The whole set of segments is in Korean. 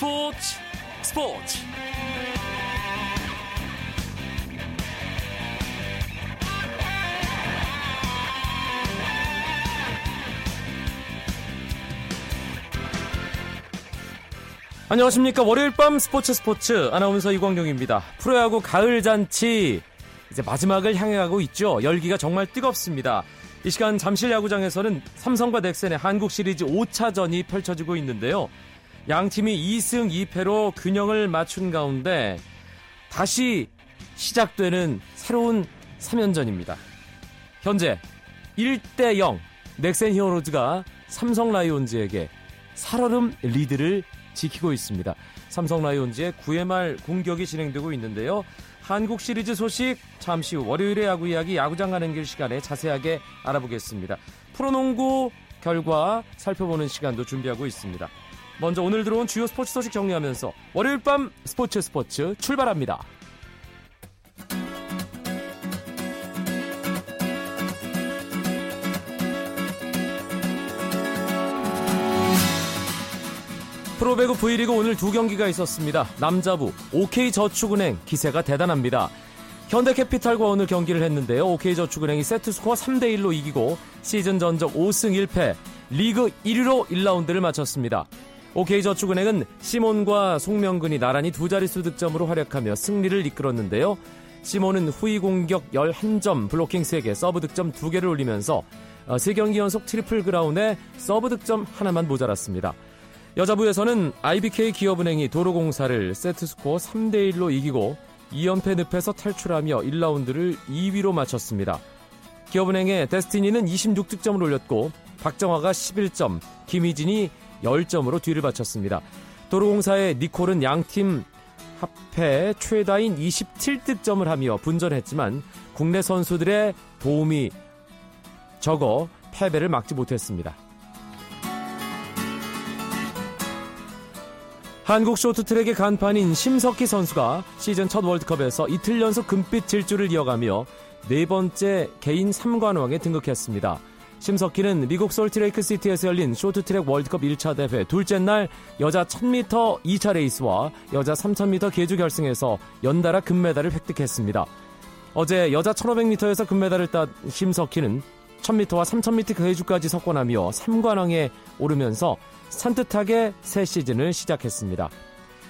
스포츠 스포츠. 안녕하십니까. 월요일 밤 스포츠 스포츠. 아나운서 이광용입니다. 프로야구 가을 잔치. 이제 마지막을 향해 가고 있죠. 열기가 정말 뜨겁습니다. 이 시간 잠실 야구장에서는 삼성과 넥센의 한국 시리즈 5차전이 펼쳐지고 있는데요 양 팀이 2승 2패로 균형을 맞춘 가운데 다시 시작되는 새로운 3연전입니다. 현재 1대 0 넥센 히어로즈가 삼성 라이온즈에게 살얼음 리드를 지키고 있습니다. 삼성 라이온즈의 9회 말 공격이 진행되고 있는데요. 한국 시리즈 소식 잠시 후 월요일의 야구 이야기 야구장 가는 길 시간에 자세하게 알아보겠습니다. 프로농구 결과 살펴보는 시간도 준비하고 있습니다. 먼저 오늘 들어온 주요 스포츠 소식 정리하면서 월요일 밤 스포츠 스포츠 출발합니다. 프로배구 V리그 오늘 두 경기가 있었습니다. 남자부 OK저축은행 기세가 대단합니다. 현대캐피탈과 오늘 경기를 했는데요. OK저축은행이 세트스코어 3대1로 이기고 시즌 전적 5승 1패, 리그 1위로 1라운드를 마쳤습니다. OK저축은행은 시몬과 송명근이 나란히 두 자릿수 득점으로 활약하며 승리를 이끌었는데요. 시몬은 후위 공격 11점, 블로킹 3개, 서브 득점 2개를 올리면서 3경기 어, 연속 트리플 크라운에 서브 득점 하나만 모자랐습니다. 여자부에서는 IBK 기업은행이 도로공사를 세트스코어 3대1로 이기고 2연패 늪에서 탈출하며 1라운드를 2위로 마쳤습니다. 기업은행의 데스티니는 26득점을 올렸고 박정화가 11점, 김희진이 10점으로 뒤를 바쳤습니다. 도로공사의 니콜은 양팀 합해 최다인 27득점을 하며 분전했지만 국내 선수들의 도움이 적어 패배를 막지 못했습니다. 한국 쇼트트랙의 간판인 심석희 선수가 시즌 첫 월드컵에서 이틀 연속 금빛 질주를 이어가며 네 번째 개인 3관왕에 등극했습니다. 심석희는 미국 솔트레이크 시티에서 열린 쇼트트랙 월드컵 1차 대회 둘째 날 여자 1000m 2차 레이스와 여자 3000m 계주 결승에서 연달아 금메달을 획득했습니다. 어제 여자 1500m에서 금메달을 딴 심석희는 1000m와 3000m 계주까지 석권하며 3관왕에 오르면서 산뜻하게 새 시즌을 시작했습니다.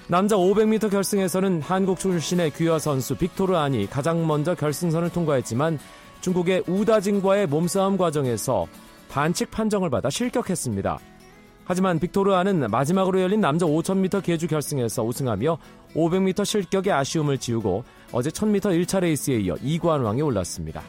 남자 500m 결승에서는 한국 출신의 귀화 선수 빅토르 안이 가장 먼저 결승선을 통과했지만 중국의 우다진과의 몸싸움 과정에서 반칙 판정을 받아 실격했습니다. 하지만 빅토르아는 마지막으로 열린 남자 5000m 계주 결승에서 우승하며 500m 실격의 아쉬움을 지우고 어제 1000m 1차 레이스에 이어 2관왕에 올랐습니다.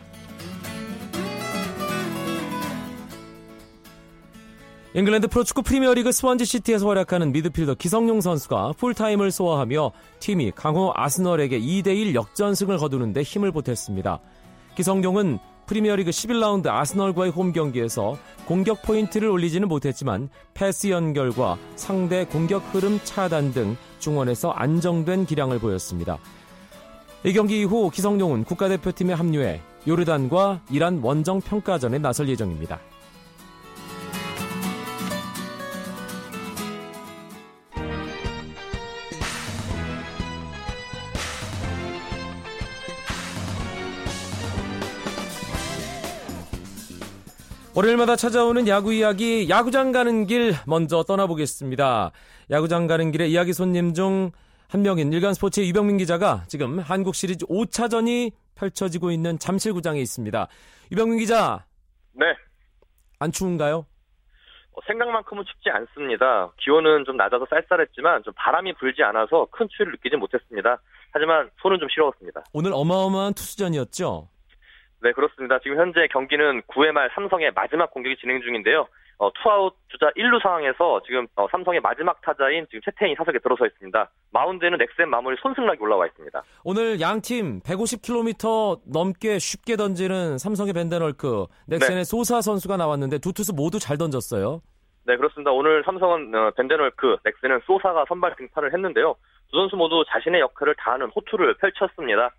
잉글랜드 프로축구 프리미어리그 스완지 시티에서 활약하는 미드필더 기성용 선수가 풀타임을 소화하며 팀이 강호 아스널에게 2대1 역전승을 거두는데 힘을 보탰습니다. 기성용은 프리미어리그 11라운드 아스널과의 홈 경기에서 공격 포인트를 올리지는 못했지만 패스 연결과 상대 공격 흐름 차단 등 중원에서 안정된 기량을 보였습니다. 이 경기 이후 기성용은 국가대표팀에 합류해 요르단과 이란 원정 평가전에 나설 예정입니다. 월요일마다 찾아오는 야구 이야기, 야구장 가는 길 먼저 떠나보겠습니다. 야구장 가는 길의 이야기 손님 중 한 명인 일간 스포츠의 유병민 기자가 지금 한국 시리즈 5차전이 펼쳐지고 있는 잠실구장에 있습니다. 유병민 기자. 네. 안 추운가요? 어, 생각만큼은 춥지 않습니다. 기온은 좀 낮아서 쌀쌀했지만 좀 바람이 불지 않아서 큰 추위를 느끼지 못했습니다. 하지만 손은 좀 시려웠습니다. 오늘 어마어마한 투수전이었죠? 네, 그렇습니다. 지금 현재 경기는 9회 말 삼성의 마지막 공격이 진행 중인데요. 어, 투아웃 주자 1루 상황에서 지금 어, 삼성의 마지막 타자인 지금 채태인이 타석에 들어서 있습니다. 마운드에는 넥센 마무리 손승락이 올라와 있습니다. 오늘 양팀 150km 넘게 쉽게 던지는 삼성의 밴덴헐크, 넥센의 네. 소사 선수가 나왔는데 두 투수 모두 잘 던졌어요. 네, 그렇습니다. 오늘 삼성은 어, 밴덴헐크, 넥센은 소사가 선발 등판을 했는데요. 두 선수 모두 자신의 역할을 다하는 호투를 펼쳤습니다.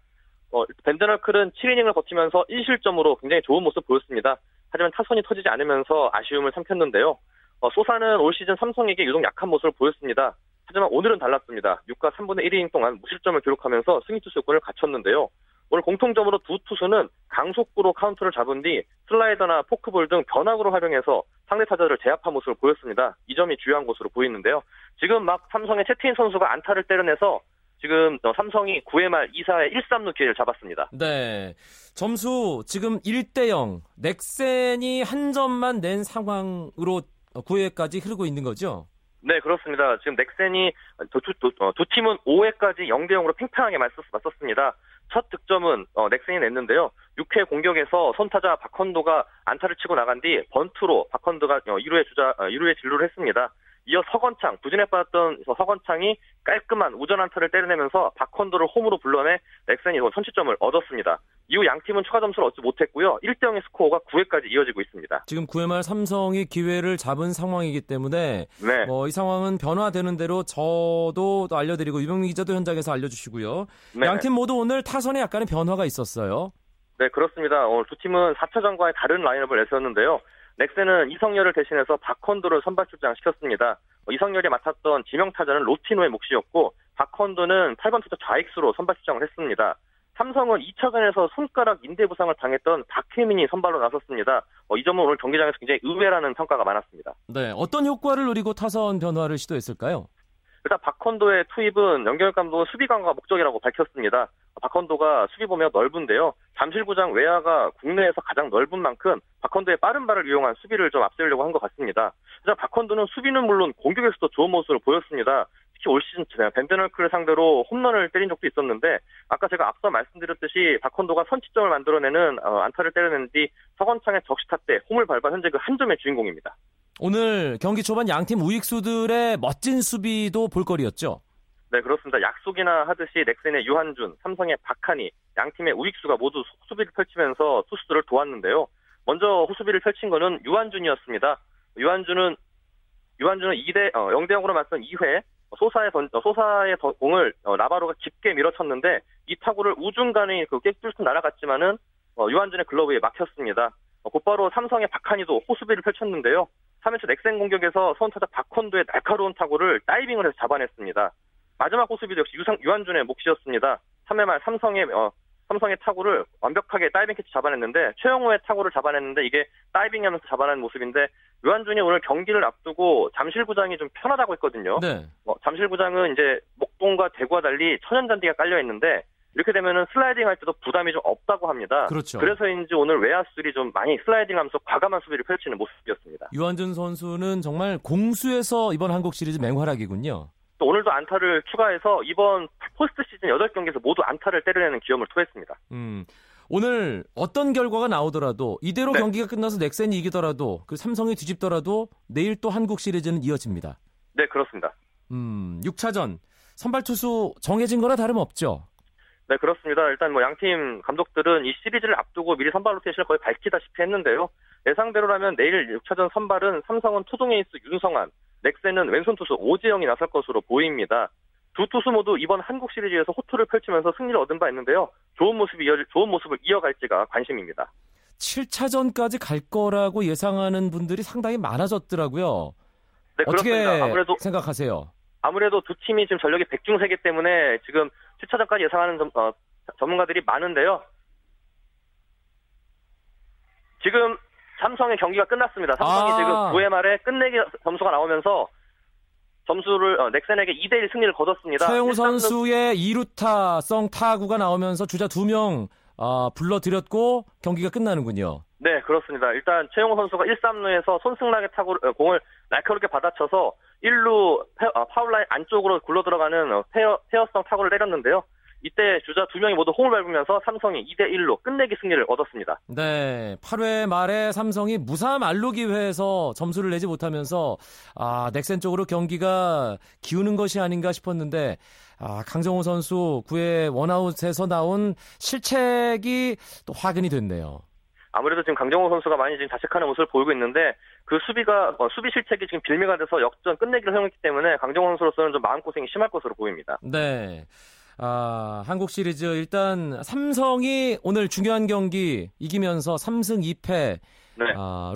어, 밴덴헐크는 7이닝을 버티면서 1실점으로 굉장히 좋은 모습 보였습니다. 하지만 타선이 터지지 않으면서 아쉬움을 삼켰는데요. 어, 소사는 올 시즌 삼성에게 유독 약한 모습을 보였습니다. 하지만 오늘은 달랐습니다. 6과 3분의 1이닝 동안 무실점을 기록하면서 승리 투수 요건을 갖췄는데요. 오늘 공통점으로 두 투수는 강속구로 카운트를 잡은 뒤 슬라이더나 포크볼 등 변화구로 활용해서 상대 타자를 제압한 모습을 보였습니다. 이 점이 주효한 것으로 보이는데요. 지금 막 삼성의 채태인 선수가 안타를 때려내서 지금 어, 삼성이 9회 말 2사의 1-3루 기회를 잡았습니다. 네. 점수 지금 1대 0. 넥센이 한 점만 낸 상황으로 9회까지 흐르고 있는 거죠? 네, 그렇습니다. 지금 넥센이 두, 두, 두, 두 팀은 5회까지 0대 0으로 팽팽하게 맞섰, 맞섰습니다. 첫 득점은 어, 넥센이 냈는데요. 6회 공격에서 선타자 박헌도가 안타를 치고 나간 뒤 번투로 박헌도가 어, 1루에 주자 어, 1루에 진루를 했습니다. 이어 서건창 부진에 빠졌던 서건창이 깔끔한 우전 안타를 때려내면서 박헌도를 홈으로 불러내 넥센이 선취점을 얻었습니다. 이후 양 팀은 추가 점수를 얻지 못했고요. 1대 0의 스코어가 9회까지 이어지고 있습니다. 지금 9회 말 삼성이 기회를 잡은 상황이기 때문에 네. 뭐, 이 상황은 변화되는 대로 저도 또 알려드리고 유병민 기자도 현장에서 알려주시고요. 네. 양팀 모두 오늘 타선에 약간의 변화가 있었어요. 네, 그렇습니다. 오늘 두 팀은 4차전과의 다른 라인업을 내세웠는데요. 넥센은 이성열을 대신해서 박헌도를 선발 출장시켰습니다. 어, 이성열이 맡았던 지명 타자는 로티노의 몫이었고 박헌도는 8번 투자 좌익수로 선발 출장을 했습니다. 삼성은 2차전에서 손가락 인대 부상을 당했던 박혜민이 선발로 나섰습니다. 어, 이 점은 오늘 경기장에서 굉장히 의외라는 평가가 많았습니다. 네, 어떤 효과를 누리고 타선 변화를 시도했을까요? 일단 박헌도의 투입은 연결 감독은 수비 강화가 목적이라고 밝혔습니다. 박헌도가 수비 범위가 넓은데요. 잠실구장 외야가 국내에서 가장 넓은 만큼 박헌도의 빠른 발을 이용한 수비를 좀 앞세우려고 한 것 같습니다. 그래서 박헌도는 수비는 물론 공격에서도 좋은 모습을 보였습니다. 특히 올 시즌 벤드널크를 상대로 홈런을 때린 적도 있었는데 아까 제가 앞서 말씀드렸듯이 박헌도가 선취점을 만들어내는 어, 안타를 때려낸 뒤 서건창의 적시타 때 홈을 밟아 현재 그 한 점의 주인공입니다. 오늘 경기 초반 양팀 우익수들의 멋진 수비도 볼거리였죠. 네, 그렇습니다. 약속이나 하듯이 넥센의 유한준, 삼성의 박한희, 양팀의 우익수가 모두 수비를 펼치면서 투수들을 도왔는데요. 먼저 호수비를 펼친 거는 유한준이었습니다. 유한준은 유한준은 2대 어, 0대 0으로 맞선 2회 소사의 던, 어, 소사의 던, 공을 어, 라바로가 깊게 밀어쳤는데 이 타구를 우중간에 그 깨뚫고 날아갔지만은 어, 유한준의 글러브에 막혔습니다. 어, 곧바로 삼성의 박한희도 호수비를 펼쳤는데요. 3회초 넥센 공격에서 선타자 박헌도의 날카로운 타구를 다이빙을 해서 잡아냈습니다. 마지막 호수비도 역시 유상, 유한준의 몫이었습니다. 3회 말 삼성의 어, 삼성의 타구를 완벽하게 다이빙 캐치 잡아냈는데 최형우의 타구를 잡아냈는데 이게 다이빙하면서 잡아낸 모습인데 유한준이 오늘 경기를 앞두고 잠실구장이 좀 편하다고 했거든요. 네. 어, 잠실구장은 이제 목동과 대구와 달리 천연잔디가 깔려 있는데 이렇게 되면은 슬라이딩 할 때도 부담이 좀 없다고 합니다. 그렇죠. 그래서인지 오늘 외야수들이 좀 많이 슬라이딩 하면서 과감한 수비를 펼치는 모습이었습니다. 유한준 선수는 정말 공수에서 이번 한국 시리즈 맹활약이군요. 또 오늘도 안타를 추가해서 이번 포스트 시즌 8경기에서 모두 안타를 때려내는 기염을 토했습니다. 음. 오늘 어떤 결과가 나오더라도 이대로 네. 경기가 끝나서 넥센이 이기더라도 그 삼성이 뒤집더라도 내일 또 한국 시리즈는 이어집니다. 네, 그렇습니다. 음, 6차전 선발 투수 정해진 거나 다름없죠. 네, 그렇습니다. 일단 뭐 양팀 감독들은 이 시리즈를 앞두고 미리 선발 로테이션을 거의 밝히다시피 했는데요. 예상대로라면 내일 6차전 선발은 삼성은 토종 에이스 윤성환, 넥센은 왼손 투수 오재영이 나설 것으로 보입니다. 두 투수 모두 이번 한국 시리즈에서 호투를 펼치면서 승리를 얻은 바 있는데요. 좋은 모습이 이어 좋은 모습을 이어갈지가 관심입니다. 7차전까지 갈 거라고 예상하는 분들이 상당히 많아졌더라고요. 네, 어떻게 그렇습니다. 아무래도 생각하세요? 아무래도 두 팀이 지금 전력이 백중세기 때문에 지금 7차전까지 예상하는 점, 어, 전문가들이 많은데요. 지금 삼성의 경기가 끝났습니다. 삼성이 아. 지금 9회 말에 끝내기 점수가 나오면서 점수를 어, 넥센에게 2대1 승리를 거뒀습니다. 최형우 선수의 2루타 성 타구가 나오면서 주자 2명 어, 불러들였고 경기가 끝나는군요. 네, 그렇습니다. 일단 최형우 선수가 1, 3루에서 손승락의 타구 어, 공을 날카롭게 받아쳐서 1루 어, 파울라인 안쪽으로 굴러 들어가는 어, 페어, 페어성 타구를 때렸는데요. 이때 주자 두 명이 모두 홈을 밟으면서 삼성이 2대 1로 끝내기 승리를 얻었습니다. 네, 8회 말에 삼성이 무삼 알루 기회에서 점수를 내지 못하면서 아, 넥센 쪽으로 경기가 기우는 것이 아닌가 싶었는데 아, 강정호 선수 9회 원아웃에서 나온 실책이 또 화근이 됐네요. 아무래도 지금 강정호 선수가 많이 지금 자책하는 모습을 보이고 있는데 그 수비가 어, 수비 실책이 지금 빌미가 돼서 역전 끝내기를 허용했기 때문에 강정호 선수로서는 좀 마음고생이 심할 것으로 보입니다. 네. 아, 한국 시리즈 일단 삼성이 오늘 중요한 경기 이기면서 3승 2패 네.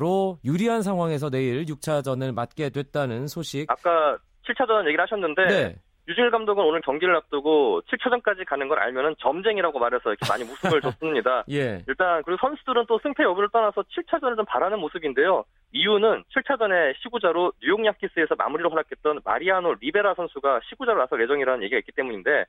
로 유리한 상황에서 내일 6차전을 맞게 됐다는 소식. 아까 7차전 얘기를 하셨는데 네. 유진일 감독은 오늘 경기를 앞두고 7차전까지 가는 걸 알면은 점쟁이라고 말해서 이렇게 많이 웃음을 줬습니다. 예. 일단 그리고 선수들은 또 승패 여부를 떠나서 7차전을 좀 바라는 모습인데요. 이유는 7차전에 시구자로 뉴욕 야키스에서 마무리를 허락했던 마리아노 리베라 선수가 시구자로 나설 예정이라는 얘기가 있기 때문인데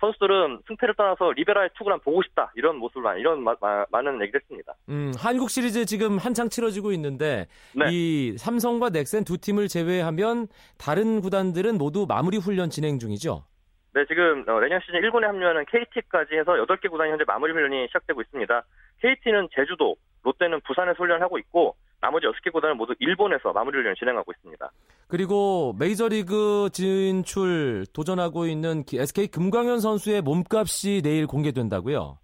선수들은 승패를 떠나서 리베라의 투구를 한번 보고 싶다 이런 모습을 이런 마- 마- 많은 얘기를 했습니다. 음, 한국 시리즈 지금 한창 치러지고 있는데 네. 이 삼성과 넥센 두 팀을 제외하면 다른 구단들은 모두 마무리 훈련 진행 중이죠. 네, 지금 어, 내년 시즌 1군에 합류하는 KT까지 해서 8개 구단이 현재 마무리 훈련이 시작되고 있습니다. KT는 제주도, 롯데는 부산에서 훈련하고 있고 나머지 6개 구단은 모두 일본에서 마무리 훈련을 진행하고 있습니다. 그리고 메이저리그 진출 도전하고 있는 기- SK 금광현 선수의 몸값이 내일 공개된다고요.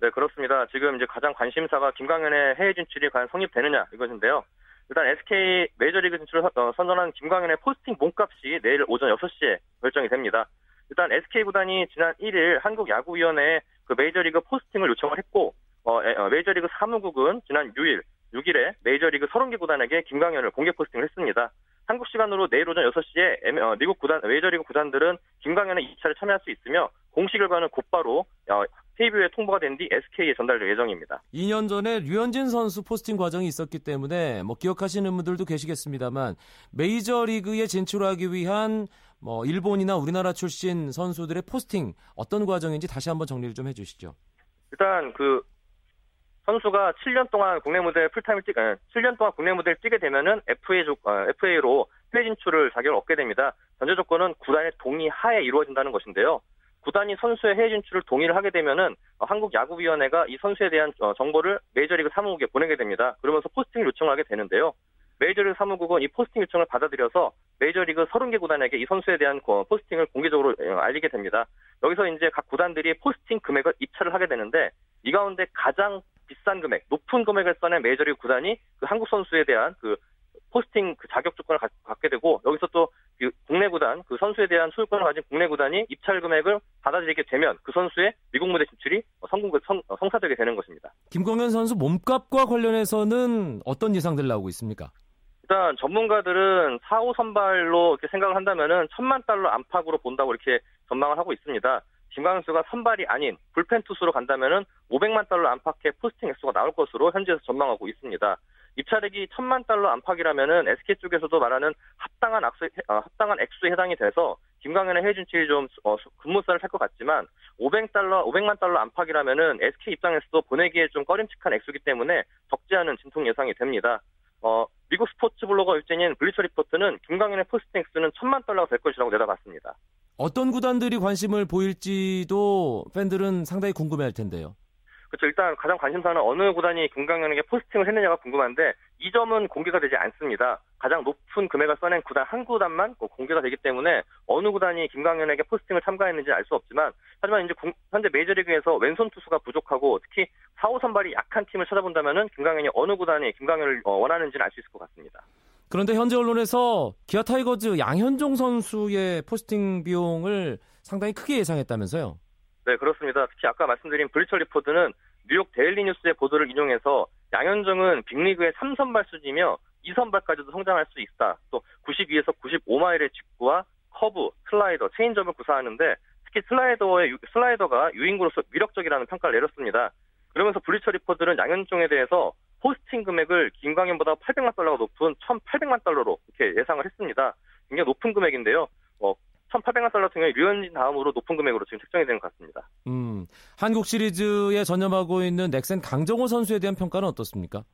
네, 그렇습니다. 지금 이제 가장 관심사가 김광현의 해외 진출이 과연 성립되느냐 이것인데요. 일단 SK 메이저리그 진출을 선- 어, 선언한 김광현의 포스팅 몸값이 내일 오전 6시에 결정이 됩니다. 일단 SK 구단이 지난 1일 한국야구위원회에 그 메이저리그 포스팅을 요청을 했고 어, 에, 어, 메이저리그 사무국은 지난 6일 6일에 메이저리그 30개 구단에게 김광현을 공개 포스팅을 했습니다. 한국 시간으로 내일 오전 6시에 M- 어, 미국 구단 메이저리그 구단들은 김광현의 입찰에 참여할 수 있으며 공식 결과는 곧바로 어, KBO에 통보가 된 뒤 SK에 전달될 예정입니다. 2년 전에 류현진 선수 포스팅 과정이 있었기 때문에 뭐 기억하시는 분들도 계시겠습니다만 메이저리그에 진출하기 위한 뭐 일본이나 우리나라 출신 선수들의 포스팅 어떤 과정인지 다시 한번 정리를 좀 해주시죠. 일단 그 선수가 7년 동안 국내 무대에 풀타임을 뛰, 아, 7년 동안 국내 무대를 뛰게 되면은 FA 조, 어, FA로 해외 진출을 자격을 얻게 됩니다. 전제 조건은 구단의 동의 하에 이루어진다는 것인데요. 구단이 선수의 해외 진출을 동의를 하게 되면은 어, 한국야구위원회가 이 선수에 대한 어, 정보를 메이저리그 사무국에 보내게 됩니다. 그러면서 포스팅을 요청을 하게 되는데요. 메이저리그 사무국은 이 포스팅 요청을 받아들여서 메이저리그 30개 구단에게 이 선수에 대한 어, 포스팅을 공개적으로 어, 알리게 됩니다. 여기서 이제 각 구단들이 포스팅 금액을 입찰을 하게 되는데 이 가운데 가장 비싼 금액, 높은 금액을 써낸 메이저리그 구단이 그 한국 선수에 대한 그 포스팅 그 자격 조건을 갖, 갖게 되고 여기서 또 그 국내 구단 그 선수에 대한 소유권을 가진 국내 구단이 입찰 금액을 받아들이게 되면 그 선수의 미국 무대 진출이 성공 성, 성사되게 되는 것입니다. 김광현 선수 몸값과 관련해서는 어떤 예상들 나오고 있습니까? 일단 전문가들은 4, 5 선발로 이렇게 생각을 한다면은 천만 달러 안팎으로 본다고 이렇게 전망을 하고 있습니다. 김광현 선수가 선발이 아닌 불펜 투수로 간다면은 500만 달러 안팎의 포스팅 액수가 나올 것으로 현지에서 전망하고 있습니다. 입찰액이 천만 달러 안팎이라면은 SK 쪽에서도 말하는 합당한 악수, 어, 합당한 액수에 해당이 돼서 김광현의 해외 진출이 좀 어, 급물살을 탈 것 같지만 500달러, 500만 달러 안팎이라면은 SK 입장에서도 보내기에 좀 꺼림칙한 액수이기 때문에 적지 않은 진통 예상이 됩니다. 어, 미국 스포츠 블로그 웹진인 블리처 리포트는 김광현의 포스팅 액수는 천만 달러가 될 것이라고 내다봤습니다. 어떤 구단들이 관심을 보일지도 팬들은 상당히 궁금해할 텐데요. 그렇죠. 일단 가장 관심사는 어느 구단이 김광현에게 포스팅을 했느냐가 궁금한데 이 점은 공개가 되지 않습니다. 가장 높은 금액을 써낸 구단 한 구단만 공개가 되기 때문에 어느 구단이 김광현에게 포스팅을 참가했는지 알 수 없지만 하지만 이제 공- 현재 메이저리그에서 왼손 투수가 부족하고 특히 4, 5 선발이 약한 팀을 찾아본다면은 김광현이 어느 구단이 김광현을 어, 원하는지는 알 수 있을 것 같습니다. 그런데 현재 언론에서 기아 타이거즈 양현종 선수의 포스팅 비용을 상당히 크게 예상했다면서요. 네, 그렇습니다. 특히 아까 말씀드린 블리처 리포트는 뉴욕 데일리 뉴스의 보도를 인용해서 양현종은 빅리그의 3선발 수준이며 2선발까지도 성장할 수 있다. 또 92에서 95마일의 직구와 커브, 슬라이더, 체인지업을 구사하는데 특히 슬라이더의 유- 슬라이더가 유인구로서 위력적이라는 평가를 내렸습니다. 그러면서 블리처 리포트는 양현종에 대해서 포스팅 금액을 김광현보다 800만 달러가 높은 1,800만 달러로 이렇게 예상을 했습니다. 굉장히 높은 금액인데요. 어, 1,800만 달러 같은 경우에 류현진 다음으로 높은 금액으로 지금 책정이 되는 것 같습니다. 음, 한국 시리즈에 전념하고 있는 넥센 강정호 선수에 대한 평가는 어떻습니까?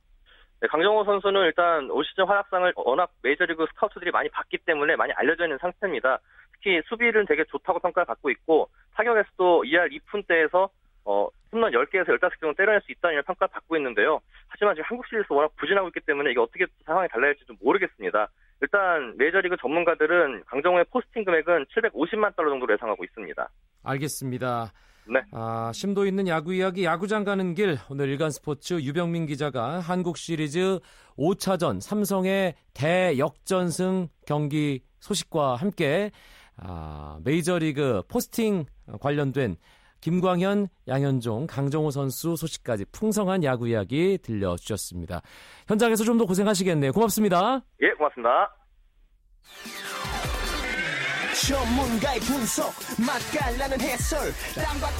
네, 강정호 선수는 일단 올 시즌 활약상을 워낙 메이저리그 스카우트들이 많이 봤기 때문에 많이 알려져 있는 상태입니다. 특히 수비는 되게 좋다고 평가를 받고 있고 타격에서도 2할 2푼대에서 어, 홈런 10개에서 15개 정도 때려낼 수 있다는 평가를 받고 있는데요. 하지만 지금 한국 시리즈에서 워낙 부진하고 있기 때문에 이게 어떻게 상황이 달라질지 좀 모르겠습니다. 일단 메이저리그 전문가들은 강정호의 포스팅 금액은 750만 달러 정도로 예상하고 있습니다. 알겠습니다. 네. 아, 심도 있는 야구 이야기 야구장 가는 길 오늘 일간 스포츠 유병민 기자가 한국 시리즈 5차전 삼성의 대역전승 경기 소식과 함께 아, 메이저리그 포스팅 관련된 김광현, 양현종, 강정호 선수 소식까지 풍성한 야구 이야기 들려주셨습니다. 현장에서 좀 더 고생하시겠네요. 고맙습니다. 예, 고맙습니다. 전문가의 분석 맛깔나는 해설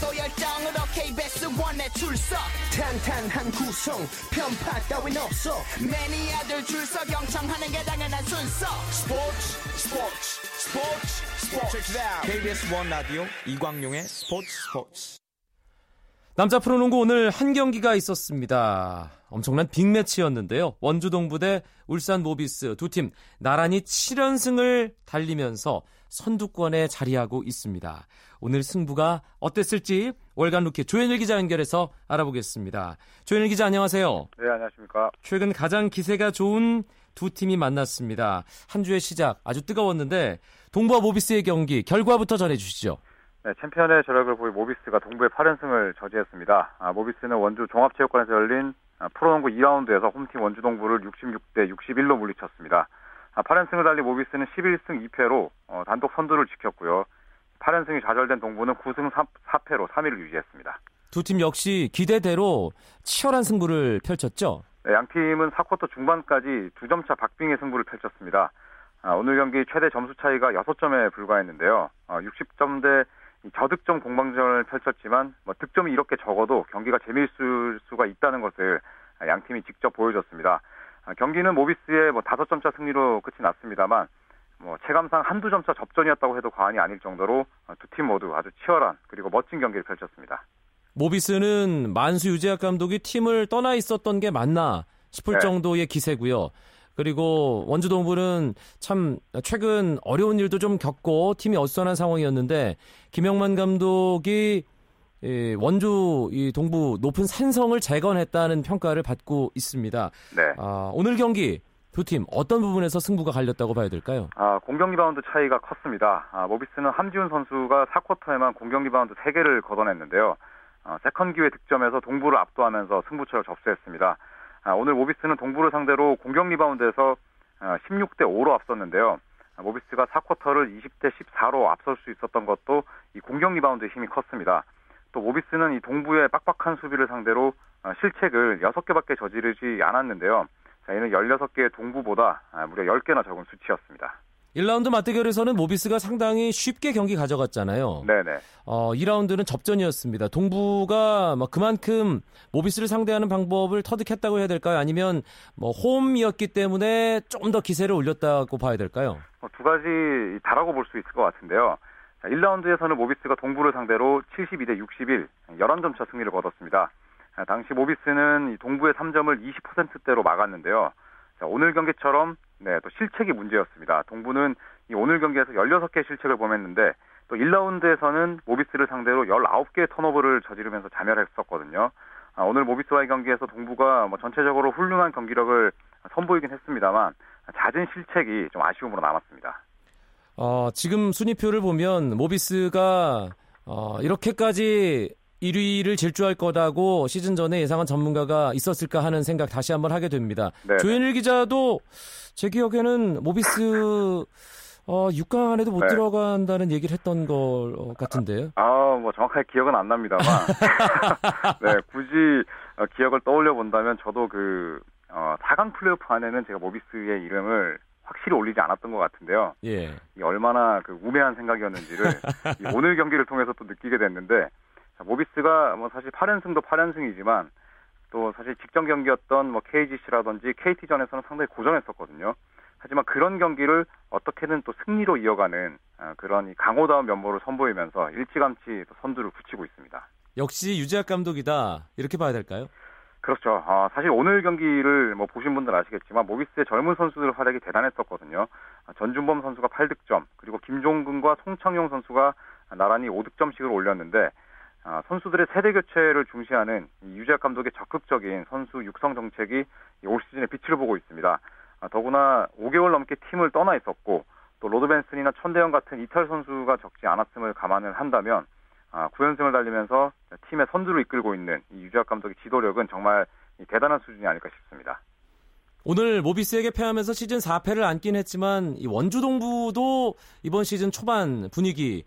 또 열정으로 KBS 원에 출석 탄탄한 구성 편파 따윈 없어 매니아들 줄서 경청하는 게 당연한 순서 스포츠 스포츠 스포츠 스포츠 KBS 원 라디오 이광용의 스포츠 스포츠. 남자 프로농구 오늘 한 경기가 있었습니다. 엄청난 빅매치였는데요. 원주 동부 대 울산 모비스 두 팀 나란히 7연승을 달리면서 선두권에 자리하고 있습니다. 오늘 승부가 어땠을지 월간 루키 조현일 기자 연결해서 알아보겠습니다. 조현일 기자 안녕하세요. 네, 안녕하십니까. 최근 가장 기세가 좋은 두 팀이 만났습니다. 한 주의 시작 아주 뜨거웠는데 동부와 모비스의 경기 결과부터 전해 주시죠. 네, 챔피언의 저력을 보인 모비스가 동부의 8연승을 저지했습니다. 아, 모비스는 원주 종합체육관에서 열린 아, 프로농구 2라운드에서 홈팀 원주 동부를 66대 61로 물리쳤습니다. 아, 8연승을 달린 모비스는 11승 2패로 어, 단독 선두를 지켰고요. 8연승이 좌절된 동부는 9승 4, 패로 3위를 유지했습니다. 두 팀 역시 기대대로 치열한 승부를 펼쳤죠. 네, 양 팀은 4쿼터 중반까지 두 점 차 박빙의 승부를 펼쳤습니다. 아, 오늘 경기 최대 점수 차이가 6점에 불과했는데요. 아, 60점 대 저득점 공방전을 펼쳤지만 뭐 득점이 이렇게 적어도 경기가 재미있을 수가 있다는 것을 양 팀이 직접 보여줬습니다. 아, 경기는 모비스의 뭐 5점 차 승리로 끝이 났습니다만 뭐 체감상 한두 점차 접전이었다고 해도 과언이 아닐 정도로 두 팀 모두 아주 치열한 그리고 멋진 경기를 펼쳤습니다. 모비스는 만수 유재학 감독이 팀을 떠나 있었던 게 맞나 싶을 네. 정도의 기세고요. 그리고 원주 동부는 참 최근 어려운 일도 좀 겪고 팀이 어수선한 상황이었는데 김영만 감독이 이 원주 이 동부 높은 산성을 재건했다는 평가를 받고 있습니다. 네. 아, 오늘 경기 두 팀 어떤 부분에서 승부가 갈렸다고 봐야 될까요? 아, 공격 리바운드 차이가 컸습니다. 아, 모비스는 함지훈 선수가 4쿼터에만 공격 리바운드 3개를 걷어냈는데요. 아, second 기회 득점에서 동부를 압도하면서 승부처를 접수했습니다. 아, 오늘 모비스는 동부를 상대로 공격 리바운드에서 아, 16대 5로 앞섰는데요. 아, 모비스가 4쿼터를 20대 14로 앞설 수 있었던 것도 이 공격 리바운드의 힘이 컸습니다. 또 모비스는 이 동부의 빡빡한 수비를 상대로 아, 실책을 6개밖에 저지르지 않았는데요. 자, 이는 16개의 동부보다 아, 무려 10개나 적은 수치였습니다. 1라운드 맞대결에서는 모비스가 상당히 쉽게 경기 가져갔잖아요. 네네. 어, 2라운드는 접전이었습니다. 동부가 뭐 그만큼 모비스를 상대하는 방법을 터득했다고 해야 될까요? 아니면 뭐 홈이었기 때문에 조금 더 기세를 올렸다고 봐야 될까요? 어, 두 가지 다라고 볼 수 있을 것 같은데요. 자, 1라운드에서는 모비스가 동부를 상대로 72대 61, 11점 차 승리를 거뒀습니다. 아, 당시 모비스는 이 동부의 3점을 20%대로 막았는데요. 자, 오늘 경기처럼 네, 또 실책이 문제였습니다. 동부는 이 오늘 경기에서 16개의 실책을 범했는데 또 1라운드에서는 모비스를 상대로 19개의 턴오버를 저지르면서 자멸했었거든요. 아, 오늘 모비스와의 경기에서 동부가 뭐 전체적으로 훌륭한 경기력을 선보이긴 했습니다만 잦은 실책이 좀 아쉬움으로 남았습니다. 어, 지금 순위표를 보면 모비스가 어, 이렇게까지 1위를 질주할 거다고 시즌 전에 예상한 전문가가 있었을까 하는 생각 다시 한번 하게 됩니다. 네네. 조현일 기자도 제 기억에는 모비스 어, 6강 안에도 못 네. 들어간다는 얘기를 했던 것 같은데요. 아, 뭐 정확하게 기억은 안 납니다만, 네, 굳이 어, 기억을 떠올려 본다면 저도 그 어, 4강 플레이오프 안에는 제가 모비스의 이름을 확실히 올리지 않았던 것 같은데요. 예. 이 얼마나 그 우매한 생각이었는지를 이 오늘 경기를 통해서 또 느끼게 됐는데, 자, 모비스가 뭐 사실 8연승도 8연승이지만 또 사실 직전 경기였던 뭐 KGC라든지 KT전에서는 상당히 고전했었거든요. 하지만 그런 경기를 어떻게든 또 승리로 이어가는 아, 그런 이 강호다운 면모를 선보이면서 일찌감치 또 선두를 굳히고 있습니다. 역시 유재학 감독이다. 이렇게 봐야 될까요? 그렇죠. 아, 사실 오늘 경기를 뭐 보신 분들 아시겠지만 모비스의 젊은 선수들 활약이 대단했었거든요. 아, 전준범 선수가 8득점, 그리고 김종근과 송창용 선수가 나란히 5득점씩을 올렸는데 아, 선수들의 세대 교체를 중시하는 이 유재학 감독의 적극적인 선수 육성 정책이 이 올 시즌에 빛을 보고 있습니다. 아, 더구나 5개월 넘게 팀을 떠나 있었고 또 로드 벤슨이나 천대현 같은 이탈 선수가 적지 않았음을 감안을 한다면 아, 9연승을 달리면서 팀의 선두를 이끌고 있는 이 유재학 감독의 지도력은 정말 이 대단한 수준이 아닐까 싶습니다. 오늘 모비스에게 패하면서 시즌 4패를 안긴 했지만 이 원주 동부도 이번 시즌 초반 분위기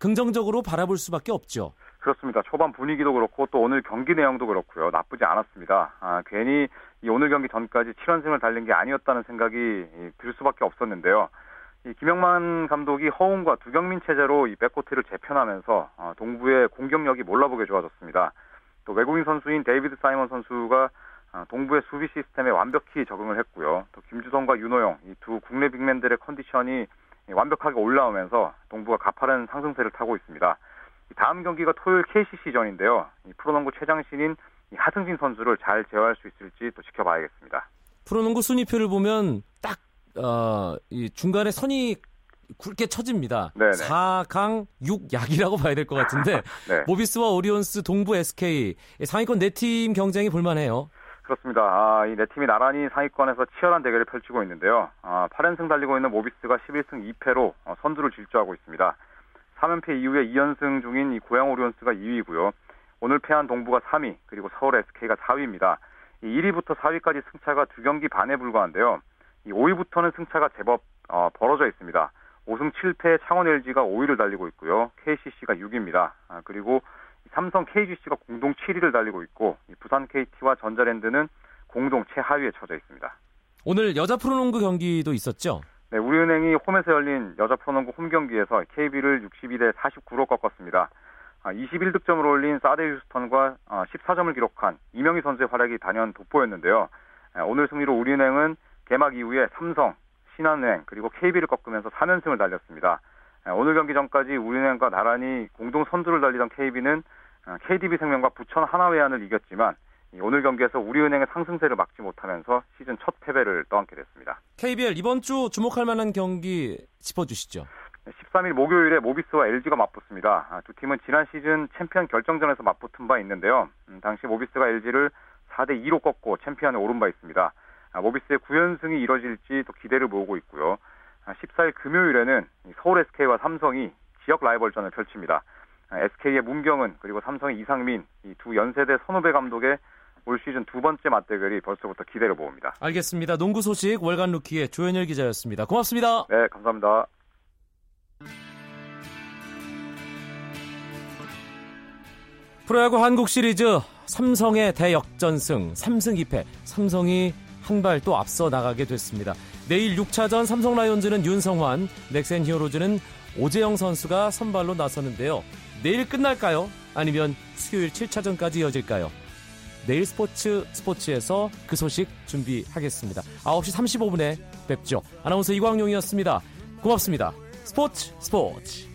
긍정적으로 바라볼 수밖에 없죠. 그렇습니다. 초반 분위기도 그렇고 또 오늘 경기 내용도 그렇고요. 나쁘지 않았습니다. 아, 괜히 이 오늘 경기 전까지 7연승을 달린 게 아니었다는 생각이 이, 들 수밖에 없었는데요. 이 김영만 감독이 허웅과 두경민 체제로 이 백코트를 재편하면서 어, 동부의 공격력이 몰라보게 좋아졌습니다. 또 외국인 선수인 데이비드 사이먼 선수가 어, 동부의 수비 시스템에 완벽히 적응을 했고요. 또 김주성과 윤호영 이 두 국내 빅맨들의 컨디션이 완벽하게 올라오면서 동부가 가파른 상승세를 타고 있습니다. 다음 경기가 토요일 KCC전인데요. 프로농구 최장신인 하승진 선수를 잘 제어할 수 있을지 또 지켜봐야겠습니다. 프로농구 순위표를 보면 딱 어, 이 중간에 선이 굵게 쳐집니다. 네네. 4강 6약이라고 봐야 될 것 같은데 네. 모비스와 오리온스, 동부 SK 상위권 네 팀 경쟁이 볼만해요. 그렇습니다. 아, 이 네 팀이 나란히 상위권에서 치열한 대결을 펼치고 있는데요. 아, 8연승 달리고 있는 모비스가 11승 2패로 어, 선두를 질주하고 있습니다. 3연패 이후에 2연승 중인 이 고양 오리온스가 2위고요. 오늘 패한 동부가 3위, 그리고 서울 SK가 4위입니다. 이 1위부터 4위까지 승차가 두 경기 반에 불과한데요. 이 5위부터는 승차가 제법 어, 벌어져 있습니다. 5승 7패 창원 LG가 5위를 달리고 있고요. KCC가 6위입니다. 아, 그리고 삼성 KGC가 공동 7위를 달리고 있고 부산 KT와 전자랜드는 공동 최하위에 처져 있습니다. 오늘 여자 프로농구 경기도 있었죠? 네, 우리은행이 홈에서 열린 여자 프로농구 홈 경기에서 KB를 62대 49로 꺾었습니다. 21득점을 아, 올린 사드 휴스턴과 14점을 아, 기록한 이명희 선수의 활약이 단연 돋보였는데요. 아, 오늘 승리로 우리은행은 개막 이후에 삼성, 신한은행 그리고 KB를 꺾으면서 3연승을 달렸습니다. 오늘 경기 전까지 우리은행과 나란히 공동 선두를 달리던 KB는 KDB 생명과 부천 하나외환을 이겼지만 오늘 경기에서 우리은행의 상승세를 막지 못하면서 시즌 첫 패배를 떠안게 됐습니다. KBL 이번 주 주목할 만한 경기 짚어주시죠. 13일 목요일에 모비스와 LG가 맞붙습니다. 아, 두 팀은 지난 시즌 챔피언 결정전에서 맞붙은 바 있는데요. 음, 당시 모비스가 LG를 4대 2로 꺾고 챔피언에 오른 바 있습니다. 아, 모비스의 9연승이 이뤄질지 또 기대를 모으고 있고요. 14일 아, 금요일에는 서울 SK와 삼성이 지역 라이벌전을 펼칩니다. SK의 문경은 그리고 삼성의 이상민 이 두 연세대 선후배 감독의 올 시즌 두 번째 맞대결이 벌써부터 기대를 모읍니다. 알겠습니다. 농구 소식 월간 루키의 조현일 기자였습니다. 고맙습니다. 네, 감사합니다. 프로야구 한국 시리즈 삼성의 대역전승 3승 2패 삼성이 한 발 또 앞서 나가게 됐습니다. 내일 6차전 삼성 라이온즈는 윤성환, 넥센 히어로즈는 오재영 선수가 선발로 나섰는데요. 내일 끝날까요? 아니면 수요일 7차전까지 이어질까요? 내일 스포츠 스포츠에서 그 소식 준비하겠습니다. 9시 35분에 뵙죠. 아나운서 이광용이었습니다. 고맙습니다. 스포츠 스포츠